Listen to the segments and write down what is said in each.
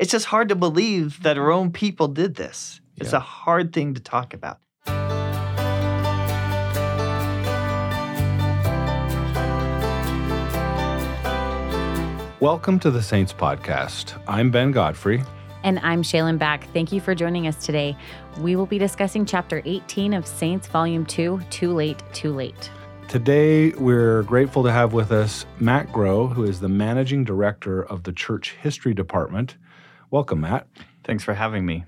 it's just hard to believe that our own people did this. It's Yeah. a hard thing to talk about. Welcome to the Saints Podcast. I'm Ben Godfrey. And I'm Shaylin Back. Thank you for joining us today. We will be discussing Chapter 18 of Saints Volume 2 Too Late, Too Late. Today, we're grateful to have with us Matt Grow, who is the managing director of the Church History Department. Welcome, Matt. Thanks for having me.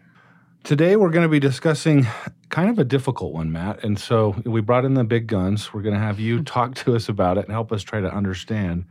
Today, we're going to be discussing kind of a difficult one, Matt. And so we brought in the big guns. We're going to have you talk to us about it and help us try to understand.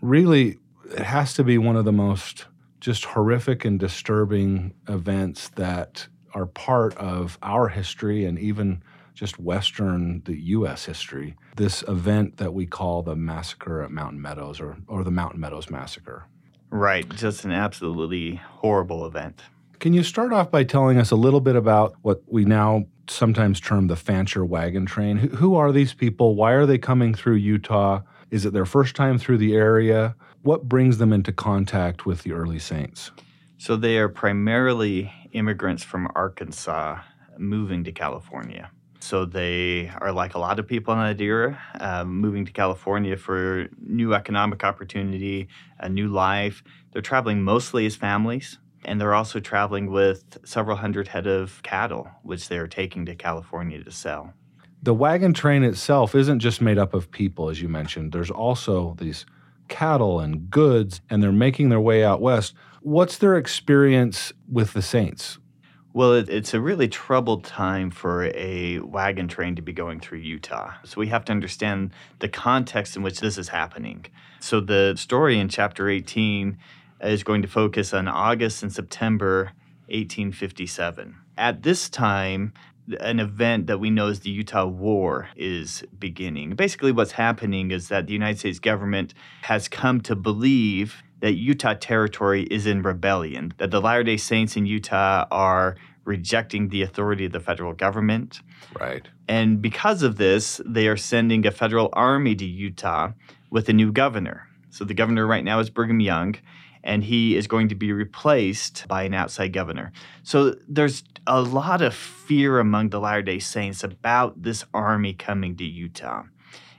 Really, it has to be one of the most just horrific and disturbing events that are part of our history and even just Western, the U.S. history. This event that we call the massacre at Mountain Meadows or, or the Mountain Meadows Massacre. Right, just an absolutely horrible event. Can you start off by telling us a little bit about what we now sometimes term the Fancher wagon train? Who, who are these people? Why are they coming through Utah? Is it their first time through the area? What brings them into contact with the early saints? So they are primarily immigrants from Arkansas moving to California. So they are like a lot of people in era, uh, moving to California for new economic opportunity, a new life. They're traveling mostly as families, and they're also traveling with several hundred head of cattle, which they're taking to California to sell. The wagon train itself isn't just made up of people, as you mentioned. There's also these cattle and goods, and they're making their way out west. What's their experience with the saints? Well, it, it's a really troubled time for a wagon train to be going through Utah. So we have to understand the context in which this is happening. So the story in chapter 18 is going to focus on August and September 1857. At this time, an event that we know as the Utah War is beginning. Basically, what's happening is that the United States government has come to believe that Utah territory is in rebellion, that the Latter day Saints in Utah are rejecting the authority of the federal government. Right. And because of this, they are sending a federal army to Utah with a new governor. So the governor right now is Brigham Young, and he is going to be replaced by an outside governor. So there's a lot of fear among the Latter day Saints about this army coming to Utah.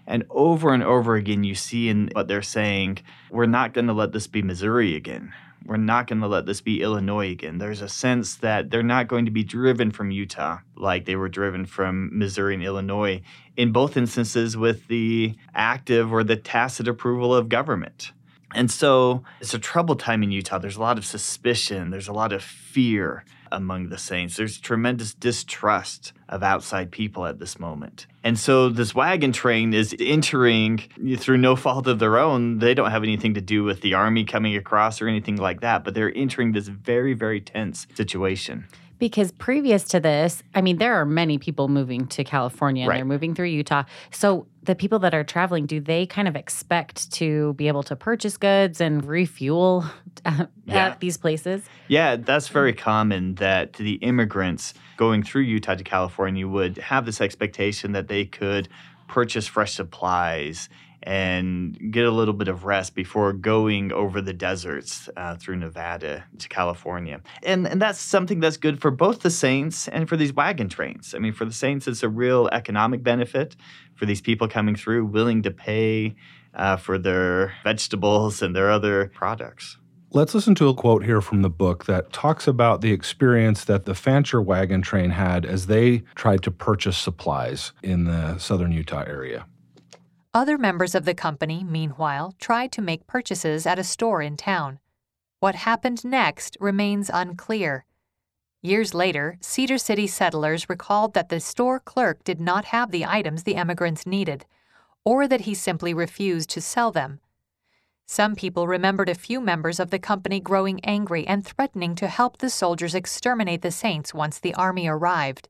And over and over again, you see in what they're saying, we're not going to let this be Missouri again. We're not going to let this be Illinois again. There's a sense that they're not going to be driven from Utah like they were driven from Missouri and Illinois, in both instances with the active or the tacit approval of government. And so it's a troubled time in Utah. There's a lot of suspicion, there's a lot of fear among the saints. There's tremendous distrust of outside people at this moment. And so this wagon train is entering through no fault of their own. They don't have anything to do with the army coming across or anything like that, but they're entering this very, very tense situation. Because previous to this, I mean, there are many people moving to California and Right. they're moving through Utah. So the people that are traveling, do they kind of expect to be able to purchase goods and refuel at Yeah. these places? Yeah, that's very mm. common that the immigrants going through Utah to California would have this expectation that they could purchase fresh supplies and get a little bit of rest before going over the deserts uh, through Nevada to California. And, and that's something that's good for both the Saints and for these wagon trains. I mean, for the Saints, it's a real economic benefit for these people coming through, willing to pay uh, for their vegetables and their other products. Let's listen to a quote here from the book that talks about the experience that the Fancher wagon train had as they tried to purchase supplies in the southern Utah area. Other members of the company, meanwhile, tried to make purchases at a store in town. What happened next remains unclear. Years later, Cedar City settlers recalled that the store clerk did not have the items the emigrants needed, or that he simply refused to sell them. Some people remembered a few members of the company growing angry and threatening to help the soldiers exterminate the Saints once the army arrived.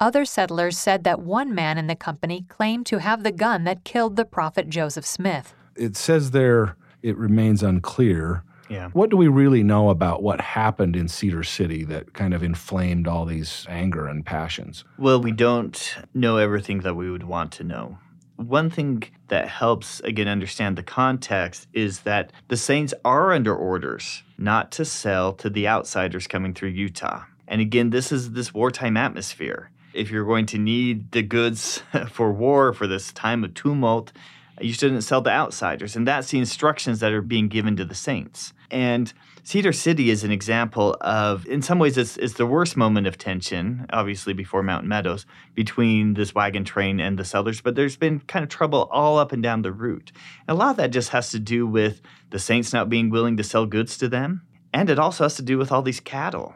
Other settlers said that one man in the company claimed to have the gun that killed the prophet Joseph Smith. It says there it remains unclear. Yeah. What do we really know about what happened in Cedar City that kind of inflamed all these anger and passions? Well, we don't know everything that we would want to know. one thing that helps, again, understand the context is that the Saints are under orders not to sell to the outsiders coming through Utah. And again, this is this wartime atmosphere. If you're going to need the goods for war, for this time of tumult, you shouldn't sell to outsiders. And that's the instructions that are being given to the saints. And Cedar City is an example of, in some ways, it's, it's the worst moment of tension, obviously before Mountain Meadows, between this wagon train and the settlers. But there's been kind of trouble all up and down the route. And a lot of that just has to do with the saints not being willing to sell goods to them. And it also has to do with all these cattle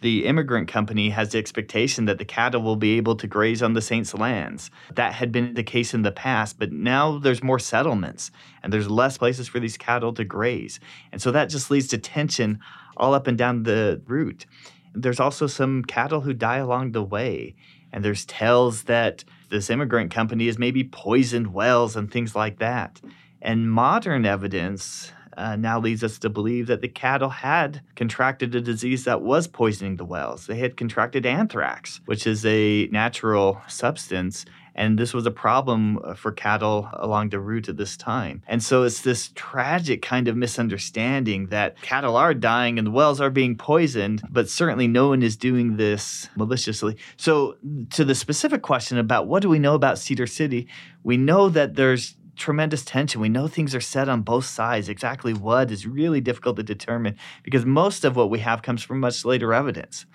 the immigrant company has the expectation that the cattle will be able to graze on the Saints' lands. That had been the case in the past, but now there's more settlements and there's less places for these cattle to graze. And so that just leads to tension all up and down the route. There's also some cattle who die along the way. And there's tales that this immigrant company has maybe poisoned wells and things like that. And modern evidence uh, now leads us to believe that the cattle had contracted a disease that was poisoning the wells. They had contracted anthrax, which is a natural substance. And this was a problem uh, for cattle along the route at this time. And so it's this tragic kind of misunderstanding that cattle are dying and the wells are being poisoned, but certainly no one is doing this maliciously. So, to the specific question about what do we know about Cedar City, we know that there's tremendous tension. We know things are set on both sides. Exactly what is really difficult to determine because most of what we have comes from much later evidence.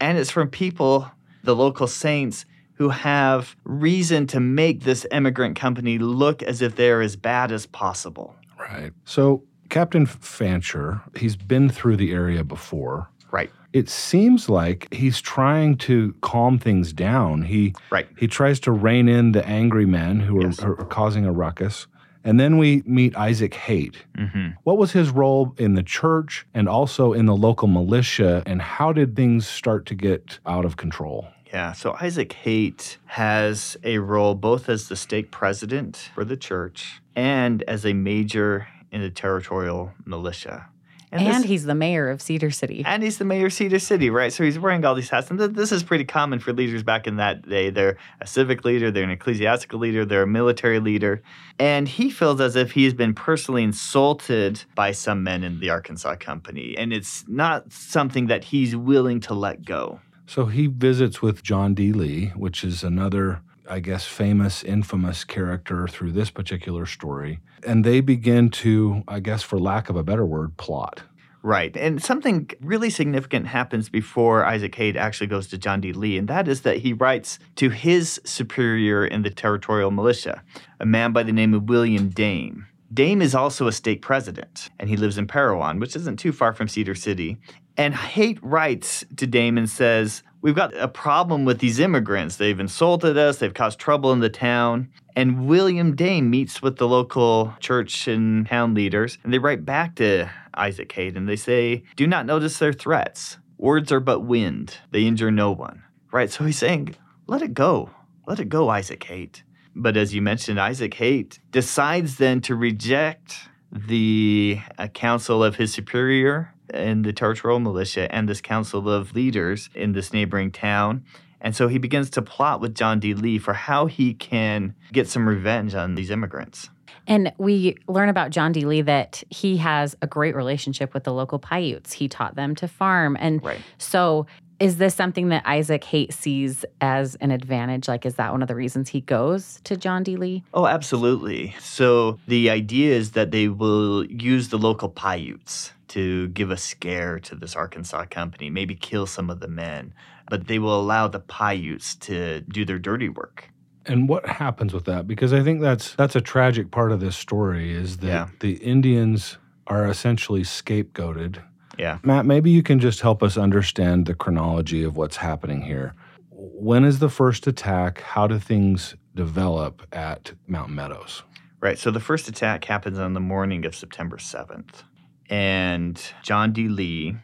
And it's from people, the local saints, who have reason to make this immigrant company look as if they're as bad as possible. Right. So, Captain Fancher, he's been through the area before. Right. It seems like he's trying to calm things down. He right. he tries to rein in the angry men who are, yes. are causing a ruckus. And then we meet Isaac Haight. Mm-hmm. What was his role in the church and also in the local militia, and how did things start to get out of control? Yeah, so Isaac Haight has a role both as the stake president for the church and as a major in the territorial militia. And, and this, he's the mayor of Cedar City. And he's the mayor of Cedar City, right? So he's wearing all these hats. And th- this is pretty common for leaders back in that day. They're a civic leader, they're an ecclesiastical leader, they're a military leader. And he feels as if he's been personally insulted by some men in the Arkansas Company. And it's not something that he's willing to let go. So he visits with John D. Lee, which is another I guess, famous, infamous character through this particular story. And they begin to, I guess, for lack of a better word, plot. Right. And something really significant happens before Isaac Haight actually goes to John D. Lee, and that is that he writes to his superior in the territorial militia, a man by the name of William Dame. Dame is also a stake president, and he lives in Parowan, which isn't too far from Cedar City. And Haight writes to Dame and says, We've got a problem with these immigrants. They've insulted us, they've caused trouble in the town. And William Dame meets with the local church and town leaders, and they write back to Isaac and they say, Do not notice their threats. Words are but wind, they injure no one. Right? So he's saying, Let it go. Let it go, Isaac Haight. But as you mentioned, Isaac Haight decides then to reject the uh, counsel of his superior in the territorial militia and this council of leaders in this neighboring town. And so he begins to plot with John D. Lee for how he can get some revenge on these immigrants. And we learn about John D. Lee that he has a great relationship with the local Paiutes. He taught them to farm. And right. so is this something that Isaac Haight sees as an advantage? Like, is that one of the reasons he goes to John D. Lee? Oh, absolutely. So the idea is that they will use the local Paiutes to give a scare to this Arkansas company, maybe kill some of the men, but they will allow the Paiutes to do their dirty work. And what happens with that? Because I think that's that's a tragic part of this story is that yeah. the Indians are essentially scapegoated. Yeah. Matt, maybe you can just help us understand the chronology of what's happening here. When is the first attack? How do things develop at Mountain Meadows? Right. So the first attack happens on the morning of September 7th and John D. Lee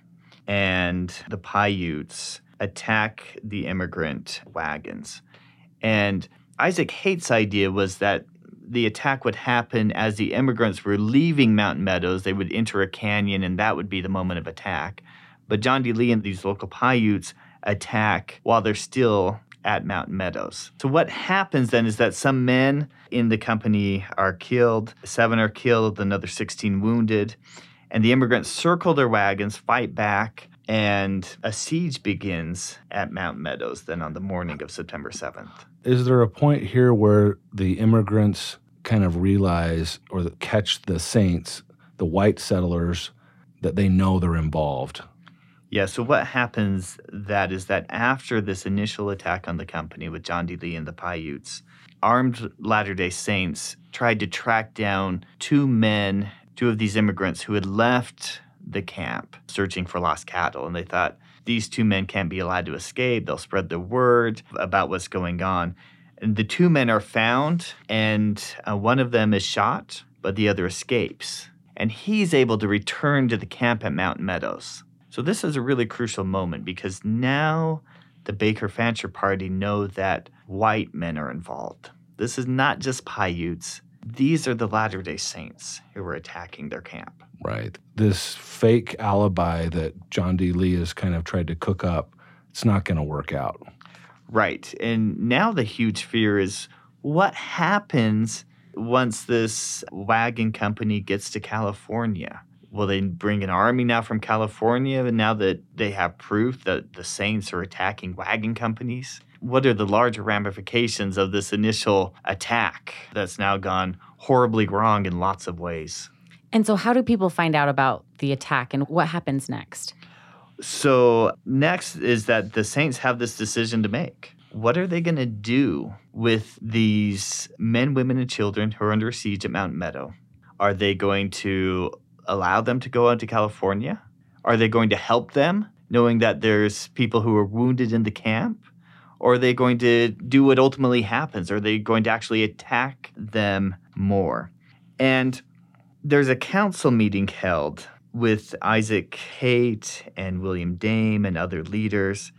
and the Paiutes attack the immigrant wagons. And Isaac Haight's idea was that the attack would happen as the immigrants were leaving Mountain Meadows. They would enter a canyon, and that would be the moment of attack. But John D. Lee and these local Paiutes attack while they're still at Mountain Meadows. So, what happens then is that some men in the company are killed, seven are killed, another 16 wounded, and the immigrants circle their wagons, fight back, and a siege begins at Mountain Meadows then on the morning of September 7th. Is there a point here where the immigrants kind of realize or catch the saints, the white settlers, that they know they're involved? Yeah, so what happens that is that after this initial attack on the company with John D. Lee and the Paiutes, armed Latter day Saints tried to track down two men, two of these immigrants who had left the camp searching for lost cattle. And they thought, these two men can't be allowed to escape. They'll spread the word about what's going on. And the two men are found, and uh, one of them is shot, but the other escapes. And he's able to return to the camp at Mountain Meadows. So this is a really crucial moment because now the Baker Fancher party know that white men are involved. This is not just Paiutes. These are the Latter day Saints who were attacking their camp. Right. This fake alibi that John D. Lee has kind of tried to cook up, it's not going to work out. Right. And now the huge fear is what happens once this wagon company gets to California? Will they bring an army now from California and now that they have proof that the Saints are attacking wagon companies? What are the larger ramifications of this initial attack that's now gone horribly wrong in lots of ways? And so, how do people find out about the attack and what happens next? So, next is that the Saints have this decision to make. What are they going to do with these men, women, and children who are under siege at Mountain Meadow? Are they going to allow them to go out to California? Are they going to help them, knowing that there's people who are wounded in the camp? Or are they going to do what ultimately happens? Are they going to actually attack them more? And there's a council meeting held with Isaac Haight and William Dame and other leaders.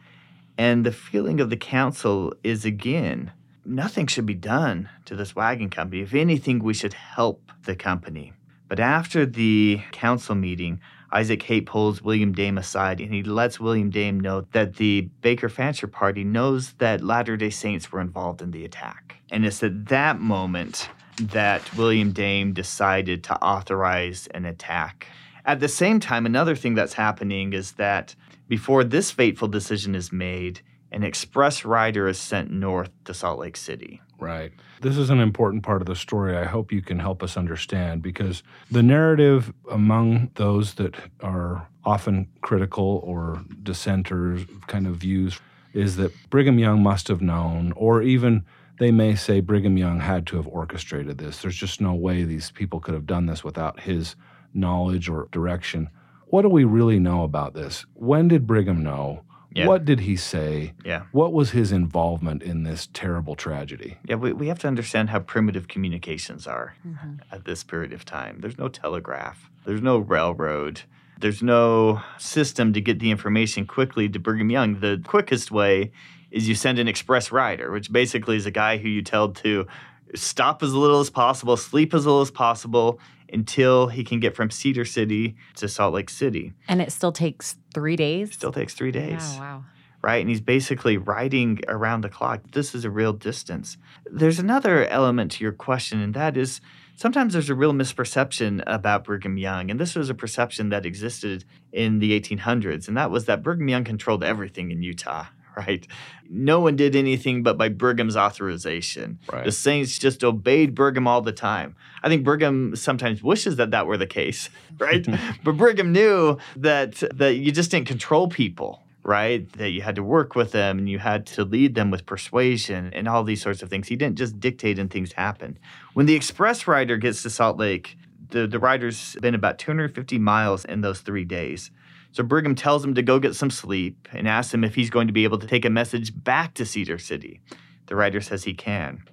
And the feeling of the council is again, nothing should be done to this wagon company. If anything, we should help the company. But after the council meeting, Isaac Haight pulls William Dame aside and he lets William Dame know that the Baker Fancher party knows that Latter day Saints were involved in the attack. And it's at that moment that William Dame decided to authorize an attack. At the same time, another thing that's happening is that before this fateful decision is made, an express rider is sent north to Salt Lake City. Right. This is an important part of the story. I hope you can help us understand because the narrative among those that are often critical or dissenters kind of views is that Brigham Young must have known, or even they may say Brigham Young had to have orchestrated this. There's just no way these people could have done this without his knowledge or direction. What do we really know about this? When did Brigham know? Yeah. What did he say? Yeah. What was his involvement in this terrible tragedy? Yeah, we, we have to understand how primitive communications are Mm-hmm. at this period of time. There's no telegraph, there's no railroad, there's no system to get the information quickly to Brigham Young. The quickest way is you send an express rider, which basically is a guy who you tell to stop as little as possible, sleep as little as possible until he can get from Cedar City to Salt Lake City. And it still takes three days? Still takes three days Oh, wow. right? And he's basically riding around the clock. This is a real distance. There's another element to your question, and that is sometimes there's a real misperception about Brigham Young. And this was a perception that existed in the 1800s, and that was that Brigham Young controlled everything in Utah. Right? No one did anything but by Brigham's authorization. Right. The Saints just obeyed Brigham all the time. I think Brigham sometimes wishes that that were the case, right? but Brigham knew that that you just didn't control people, right? That you had to work with them and you had to lead them with persuasion and all these sorts of things. He didn't just dictate and things happened. When the express rider gets to Salt Lake, the, the rider's been about 250 miles in those three days. So Brigham tells him to go get some sleep and asks him if he's going to be able to take a message back to Cedar City. The writer says he can.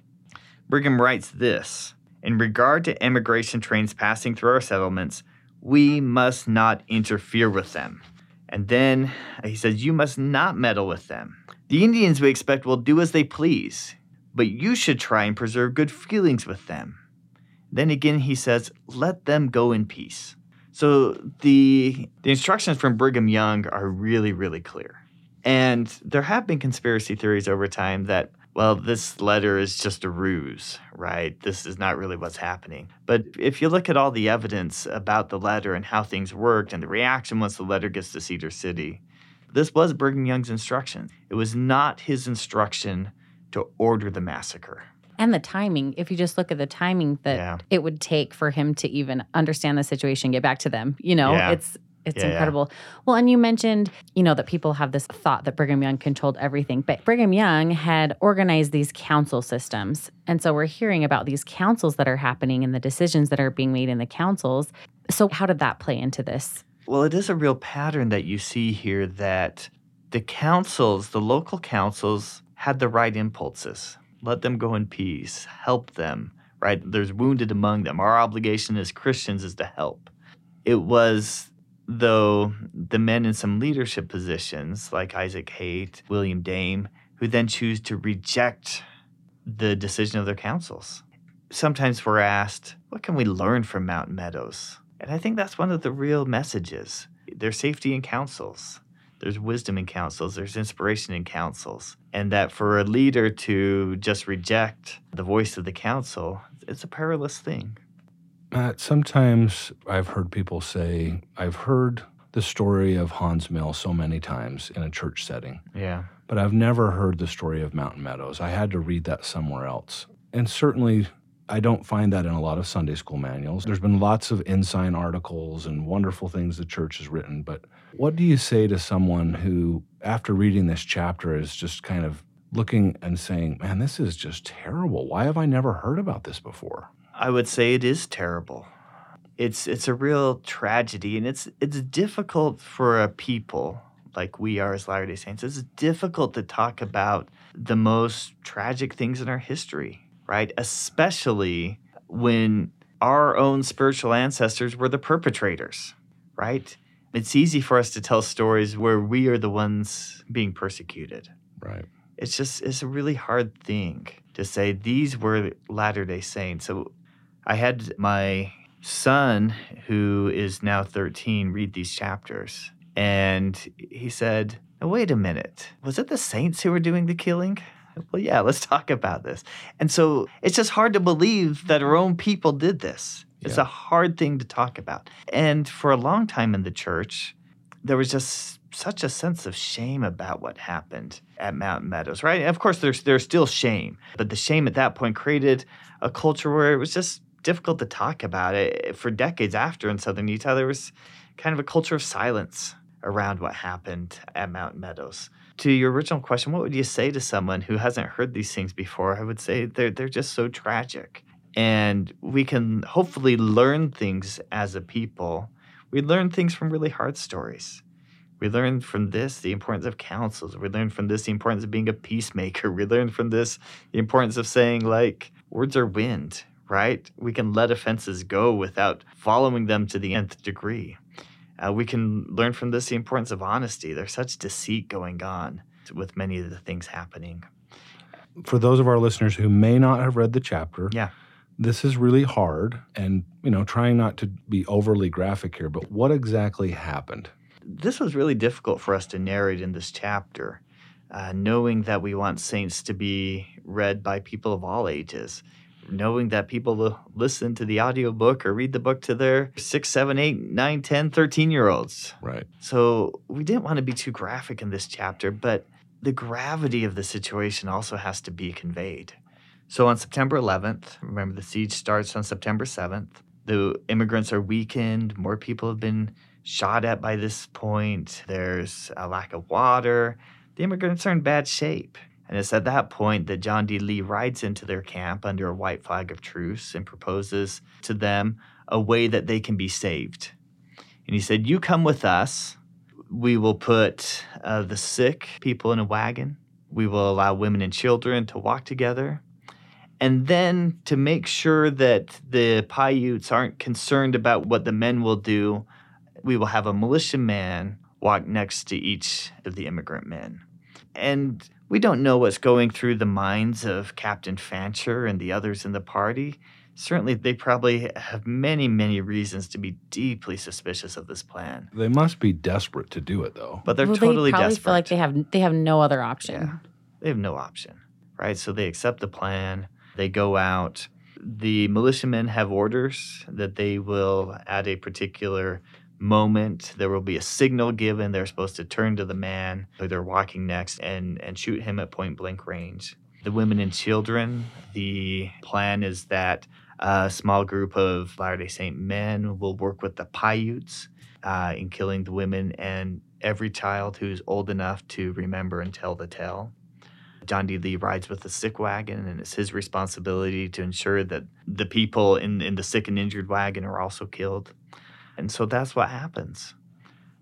Brigham writes this In regard to immigration trains passing through our settlements, we must not interfere with them. And then he says, You must not meddle with them. The Indians we expect will do as they please, but you should try and preserve good feelings with them. Then again, he says, Let them go in peace. So the, the instructions from Brigham Young are really, really clear. And there have been conspiracy theories over time that, well, this letter is just a ruse, right? This is not really what's happening. But if you look at all the evidence about the letter and how things worked and the reaction once the letter gets to Cedar City, this was Brigham Young's instruction. It was not his instruction to order the massacre. And the timing, if you just look at the timing that Yeah. it would take for him to even understand the situation, get back to them, you know, Yeah. it's it's Yeah, incredible. Well, and you mentioned, you know, that people have this thought that Brigham Young controlled everything, but Brigham Young had organized these council systems. And so we're hearing about these councils that are happening and the decisions that are being made in the councils. So how did that play into this? Well, it is a real pattern that you see here that the councils, the local councils, had the right impulses. Let them go in peace, help them, right? There's wounded among them. Our obligation as Christians is to help. It was, though, the men in some leadership positions, like Isaac Haight, William Dame, who then choose to reject the decision of their councils. Sometimes we're asked, what can we learn from Mount Meadows? And I think that's one of the real messages. their safety in councils. There's wisdom in councils. There's inspiration in councils. And that for a leader to just reject the voice of the council, it's a perilous thing. Matt, sometimes I've heard people say, I've heard the story of Haun's Mill so many times in a church setting, Yeah. but I've never heard the story of Mountain Meadows. I had to read that somewhere else. And certainly, I don't find that in a lot of Sunday school manuals. There's been lots of ensign articles and wonderful things the church has written, but what do you say to someone who, after reading this chapter, is just kind of looking and saying, man, this is just terrible. Why have I never heard about this before? I would say it is terrible. It's it's a real tragedy and it's it's difficult for a people like we are as Latter-day Saints. It's difficult to talk about the most tragic things in our history, right? Especially when our own spiritual ancestors were the perpetrators, right? It's easy for us to tell stories where we are the ones being persecuted. Right. it's just it's a really hard thing to say these were latter day saints. So i had my son who is now 13 read these chapters. And he said "Now, wait a minute. Was it the saints who were doing the killing? Well yeah let's talk about this. And so it's just hard to believe that our own people did this it's Yeah. a hard thing to talk about and for a long time in the church there was just such a sense of shame about what happened at Mountain Meadows, right? Of course, there's there's still shame, but the shame at that point created a culture where it was just difficult to talk about it. For decades after in southern Utah, there was kind of a culture of silence around what happened at Mountain Meadows. To your original question, what would you say to someone who hasn't heard these things before? I would say they're they're just so tragic, and we can hopefully learn things as a people. We learn things from really hard stories. We learn from this the importance of councils. We learn from this the importance of being a peacemaker. We learn from this the importance of saying, like, words are wind, right? We can let offenses go without following them to the nth degree. Uh, we can learn from this the importance of honesty. There's such deceit going on with many of the things happening. for those of our listeners who may not have read the chapter, Yeah. This is really hard and, you know, trying not to be overly graphic here, but what exactly happened? this was really difficult for us to narrate in this chapter, uh, knowing that we want saints to be read by people of all ages, knowing that people will listen to the audiobook or read the book to their 6, 7, 8, 9, 10, 13 year olds. Right. So we didn't want to be too graphic in this chapter, but the gravity of the situation also has to be conveyed. So on September 11th, remember the siege starts on September 7th. The immigrants are weakened. More people have been shot at by this point. There's a lack of water. The immigrants are in bad shape. And it's at that point that John D. Lee rides into their camp under a white flag of truce and proposes to them a way that they can be saved. And he said, You come with us. We will put uh, the sick people in a wagon. We will allow women and children to walk together. And then to make sure that the Paiutes aren't concerned about what the men will do, we will have a militia man walk next to each of the immigrant men. And we don't know what's going through the minds of Captain Fancher and the others in the party. certainly they probably have many, many reasons to be deeply suspicious of this plan. They must be desperate to do it, though. But they're well, totally they probably desperate. feel like they have they have no other option. Yeah. They have no option, right? So they accept the plan. They go out. The militiamen have orders that they will, at a particular moment, there will be a signal given. They're supposed to turn to the man who they're walking next and, and shoot him at point blank range. The women and children, the plan is that a small group of Latter day Saint men will work with the Paiutes uh, in killing the women and every child who's old enough to remember and tell the tale. John D. Lee rides with the sick wagon, and it's his responsibility to ensure that the people in, in the sick and injured wagon are also killed. And so that's what happens.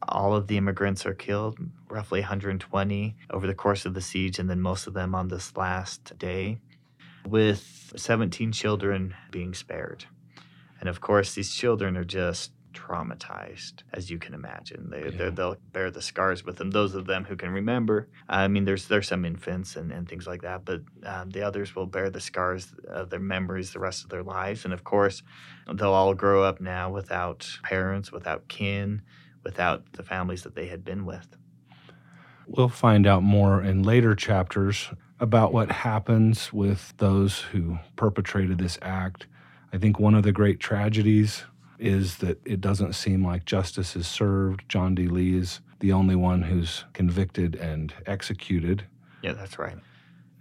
All of the immigrants are killed, roughly 120 over the course of the siege, and then most of them on this last day, with 17 children being spared. And of course, these children are just traumatized, as you can imagine. They, Yeah. they'll bear the scars with them. Those of them who can remember. I mean, there's there's some infants and, and things like that, but um, the others will bear the scars of their memories the rest of their lives. And of course, they'll all grow up now without parents, without kin, without the families that they had been with. We'll find out more in later chapters about what happens with those who perpetrated this act. I think one of the great tragedies is that it doesn't seem like justice is served. John D. Lee is the only one who's convicted and executed. Yeah, that's right.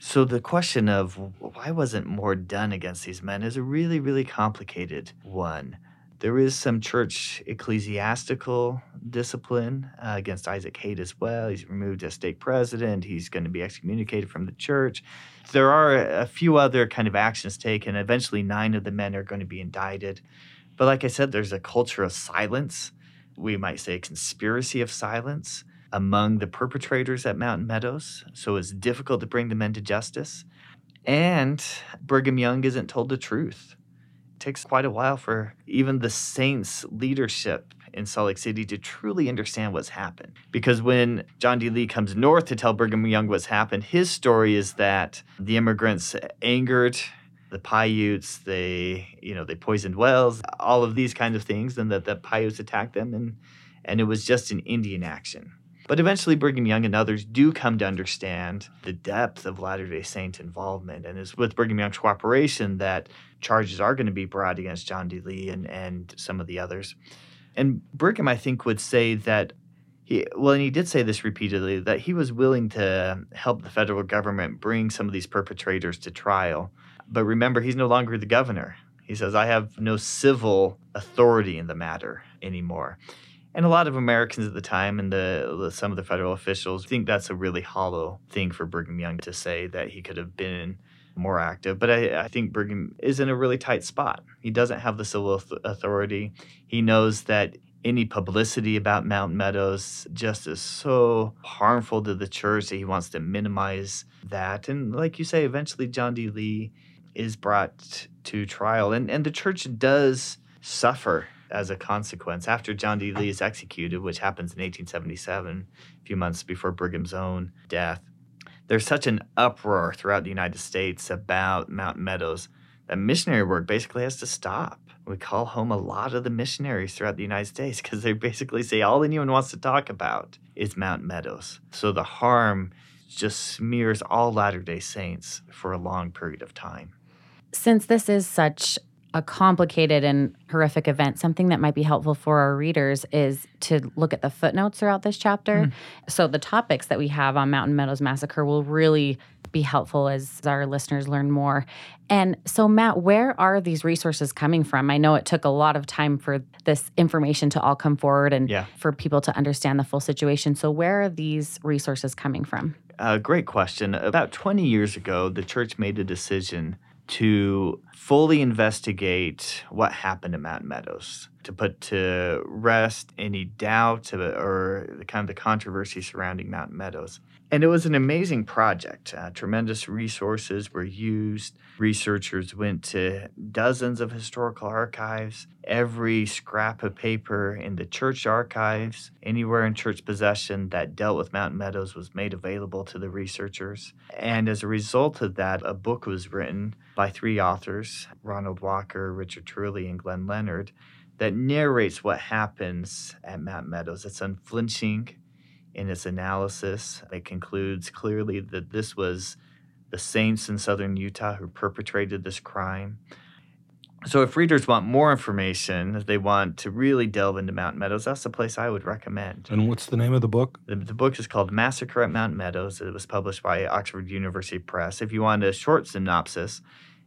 So the question of why wasn't more done against these men is a really, really complicated one. There is some church ecclesiastical discipline uh, against Isaac Haight as well. He's removed as stake president. He's going to be excommunicated from the church. There are a few other kind of actions taken. Eventually, nine of the men are going to be indicted. But like I said, there's a culture of silence. We might say a conspiracy of silence among the perpetrators at Mountain Meadows. So it's difficult to bring the men to justice. And Brigham Young isn't told the truth. It takes quite a while for even the Saints leadership in Salt Lake City to truly understand what's happened. Because when John D. Lee comes north to tell Brigham Young what's happened, his story is that the immigrants angered the Paiutes, they, you know, they poisoned wells, all of these kinds of things, and that the Paiutes attacked them, and and it was just an Indian action. But eventually, Brigham Young and others do come to understand the depth of Latter day Saint involvement. And it's with Brigham Young's cooperation that charges are going to be brought against John D. Lee and, and some of the others. And Brigham, I think, would say that he, well, and he did say this repeatedly, that he was willing to help the federal government bring some of these perpetrators to trial. But remember, he's no longer the governor. He says, I have no civil authority in the matter anymore. And a lot of Americans at the time and the some of the federal officials think that's a really hollow thing for Brigham Young to say that he could have been more active. But I, I think Brigham is in a really tight spot. He doesn't have the civil authority. He knows that any publicity about Mount Meadows just is so harmful to the church that he wants to minimize that. And like you say, eventually John D. Lee is brought to trial. And, and the church does suffer as a consequence. After John D. Lee is executed, which happens in 1877, a few months before Brigham's own death, there's such an uproar throughout the United States about Mountain Meadows that missionary work basically has to stop. We call home a lot of the missionaries throughout the United States because they basically say all anyone wants to talk about is Mountain Meadows. So the harm just smears all Latter day Saints for a long period of time. Since this is such a complicated and horrific event, something that might be helpful for our readers is to look at the footnotes throughout this chapter. Mm. So the topics that we have on Mountain Meadows Massacre will really be helpful as our listeners learn more. And so, Matt, where are these resources coming from? I know it took a lot of time for this information to all come forward and Yeah. for people to understand the full situation. So, where are these resources coming from? Uh, great question. About 20 years ago, the church made a decision to fully investigate what happened at Mountain Meadows. to put to rest any doubt or the kind of the controversy surrounding Mountain Meadows. And it was an amazing project. Uh, tremendous resources were used. Researchers went to dozens of historical archives, every scrap of paper in the church archives, anywhere in church possession that dealt with Mountain Meadows was made available to the researchers. And as a result of that, a book was written by three authors Ronald Walker, Richard Turley, and Glenn Leonard that narrates what happens at Mountain Meadows. It's unflinching in its analysis. It concludes clearly that this was the saints in southern Utah who perpetrated this crime. So, if readers want more information, if they want to really delve into Mountain Meadows, that's the place I would recommend. And what's the name of the book? The, the book is called Massacre at Mountain Meadows. It was published by Oxford University Press. If you want a short synopsis,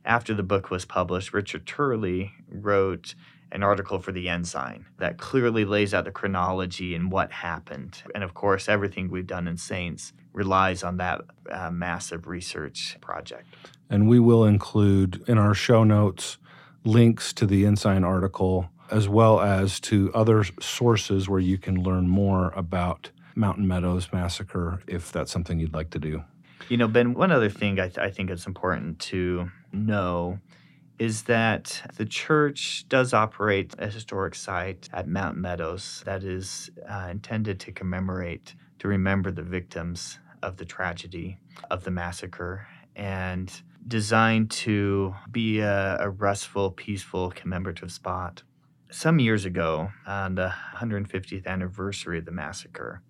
after the book was published, Richard Turley wrote an article for the Ensign that clearly lays out the chronology and what happened. And of course, everything we've done in Saints relies on that uh, massive research project. And we will include in our show notes links to the Ensign article as well as to other sources where you can learn more about Mountain Meadows Massacre if that's something you'd like to do. You know, Ben, one other thing I, th- I think it's important to know is that the church does operate a historic site at Mount Meadows that is uh, intended to commemorate, to remember the victims of the tragedy of the massacre, and designed to be a, a restful, peaceful, commemorative spot. Some years ago, on the 150th anniversary of the massacre,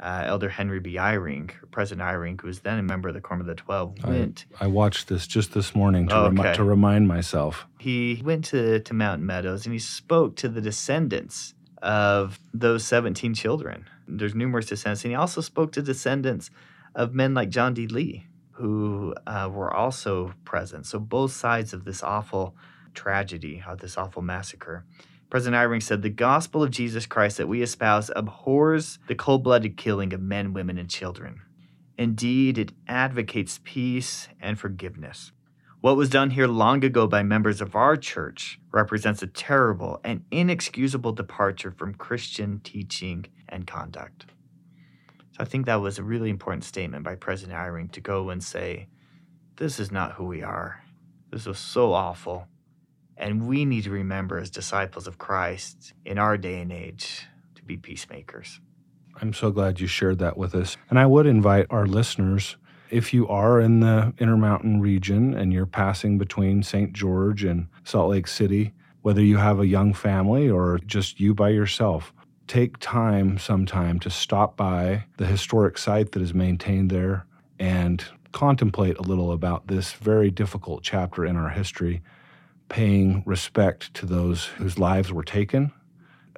uh, Elder Henry B. Eyring, President Eyring, who was then a member of the Quorum of the Twelve, went. I, I watched this just this morning to, remi- to remind myself. He went to, to Mountain Meadows and he spoke to the descendants of those 17 children. There's numerous descendants. And he also spoke to descendants of men like John D. Lee, who uh, were also present. So both sides of this awful tragedy, of this awful massacre. President Eyring said, The gospel of Jesus Christ that we espouse abhors the cold blooded killing of men, women, and children. Indeed, it advocates peace and forgiveness. What was done here long ago by members of our church represents a terrible and inexcusable departure from Christian teaching and conduct. So I think that was a really important statement by President Eyring to go and say, This is not who we are. This was so awful. And we need to remember, as disciples of Christ in our day and age, to be peacemakers. I'm so glad you shared that with us. And I would invite our listeners, if you are in the Intermountain region and you're passing between St. George and Salt Lake City, whether you have a young family or just you by yourself, take time sometime to stop by the historic site that is maintained there and contemplate a little about this very difficult chapter in our history, paying respect to those whose lives were taken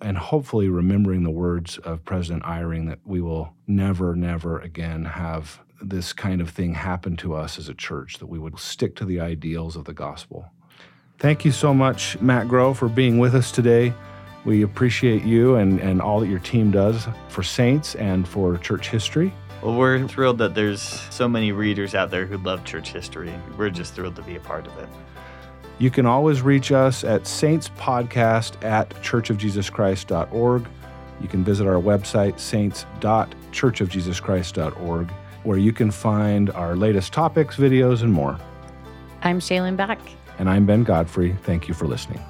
and hopefully remembering the words of President Eyring that we will never, never again have this kind of thing happen to us as a church, that we would stick to the ideals of the gospel. Thank you so much, Matt Grow, for being with us today. We appreciate you and, and all that your team does for saints and for church history. Well, we're thrilled that there's so many readers out there who love church history. We're just thrilled to be a part of it. You can always reach us at saintspodcast at churchofjesuschrist.org. You can visit our website, saints.churchofjesuschrist.org, where you can find our latest topics, videos, and more. I'm Shaylin Back. And I'm Ben Godfrey. Thank you for listening.